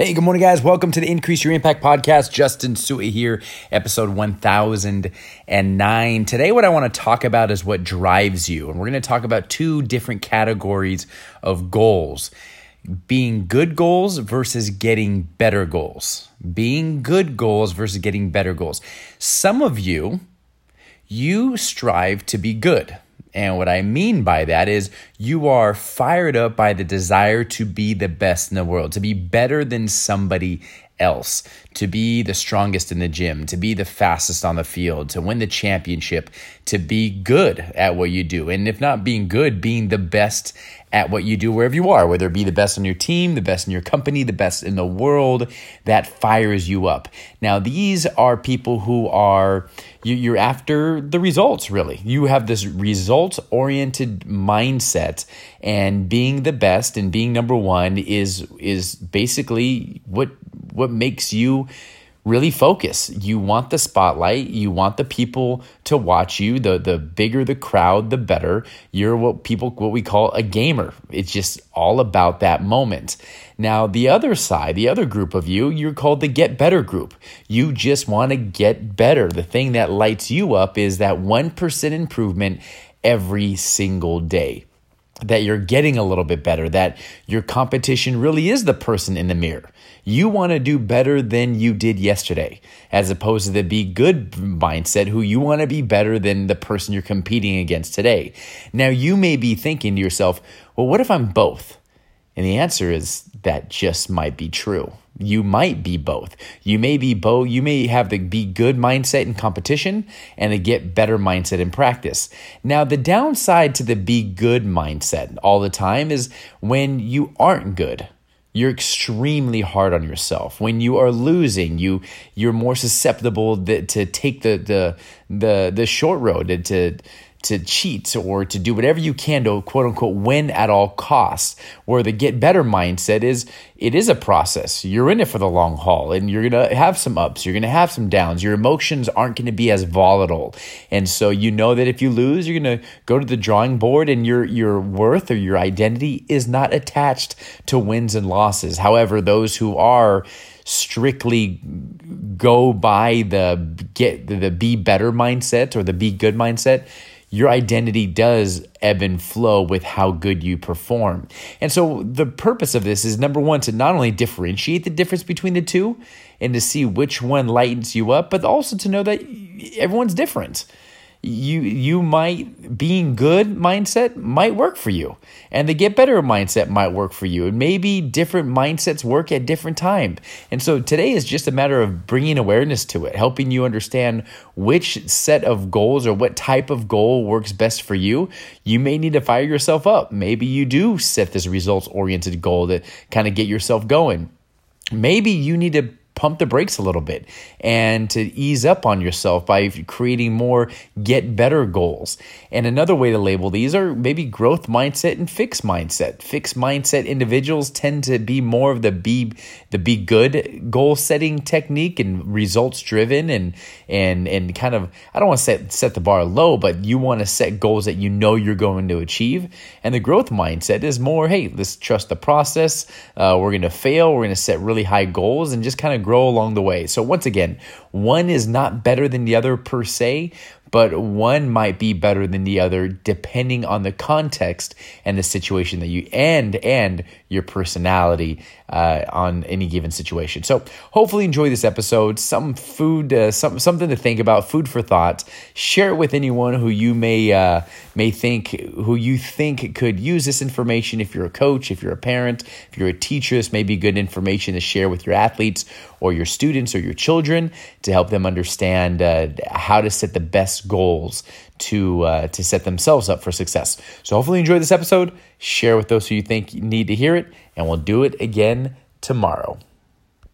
Hey, good morning, guys. Welcome to the Increase Your Impact podcast. Justin Su'a here, episode 1009. Today, what I want to talk about is what drives you. And we're going to talk about two different categories of goals being good goals versus getting better goals. Being good goals versus getting better goals. Some of you, you strive to be good. And what I mean by that is you are fired up by the desire to be the best in the world, to be better than somebody else, to be the strongest in the gym, to be the fastest on the field, to win the championship, to be good at what you do. And if not being good, being the best at what you do wherever you are, whether it be the best on your team, the best in your company, the best in the world, that fires you up. Now, these are people who are, you're after the results, really. You have this results oriented mindset, and being the best and being number one is, is basically what, what makes you really focus. You want the spotlight, you want the people to watch you. The the bigger the crowd, the better. You're what people what we call a gamer. It's just all about that moment. Now, the other side, the other group of you, you're called the get better group. You just want to get better. The thing that lights you up is that 1% improvement every single day that you're getting a little bit better, that your competition really is the person in the mirror. You want to do better than you did yesterday, as opposed to the be good mindset, who you want to be better than the person you're competing against today. Now, you may be thinking to yourself, well, what if I'm both? And the answer is that just might be true. You might be both. You may be both. You may have the be good mindset in competition and the get better mindset in practice. Now, the downside to the be good mindset all the time is when you aren't good you're extremely hard on yourself when you are losing you you're more susceptible to, to take the the the the short road to, to to cheat or to do whatever you can to quote unquote win at all costs. Where the get better mindset is it is a process. You're in it for the long haul and you're going to have some ups, you're going to have some downs. Your emotions aren't going to be as volatile. And so you know that if you lose, you're going to go to the drawing board and your your worth or your identity is not attached to wins and losses. However, those who are strictly go by the get the be better mindset or the be good mindset your identity does ebb and flow with how good you perform. And so the purpose of this is number one, to not only differentiate the difference between the two and to see which one lightens you up, but also to know that everyone's different you you might being good mindset might work for you. And the get better mindset might work for you. And maybe different mindsets work at different times and so today is just a matter of bringing awareness to it helping you understand which set of goals or what type of goal works best for you. You may need to fire yourself up. Maybe you do set this results oriented goal to kind of get yourself going. Maybe you need to pump the brakes a little bit and to ease up on yourself by creating more get better goals. And another way to label these are maybe growth mindset and fixed mindset. Fixed mindset individuals tend to be more of the be the be good goal setting technique and results driven and and and kind of I don't want to set set the bar low, but you want to set goals that you know you're going to achieve. And the growth mindset is more, hey, let's trust the process. Uh, we're going to fail. We're going to set really high goals and just kind of grow along the way. So, once again, one is not better than the other per se, but one might be better than the other depending on the context and the situation that you and and your personality uh, on any given situation. So hopefully enjoy this episode. Some food, uh, some something to think about, food for thought. Share it with anyone who you may uh, may think who you think could use this information. If you're a coach, if you're a parent, if you're a teacher, this may be good information to share with your athletes or your students or your children to help them understand uh, how to set the best goals to uh, to set themselves up for success. So hopefully enjoy this episode. Share with those who you think need to hear it, and we'll do it again tomorrow.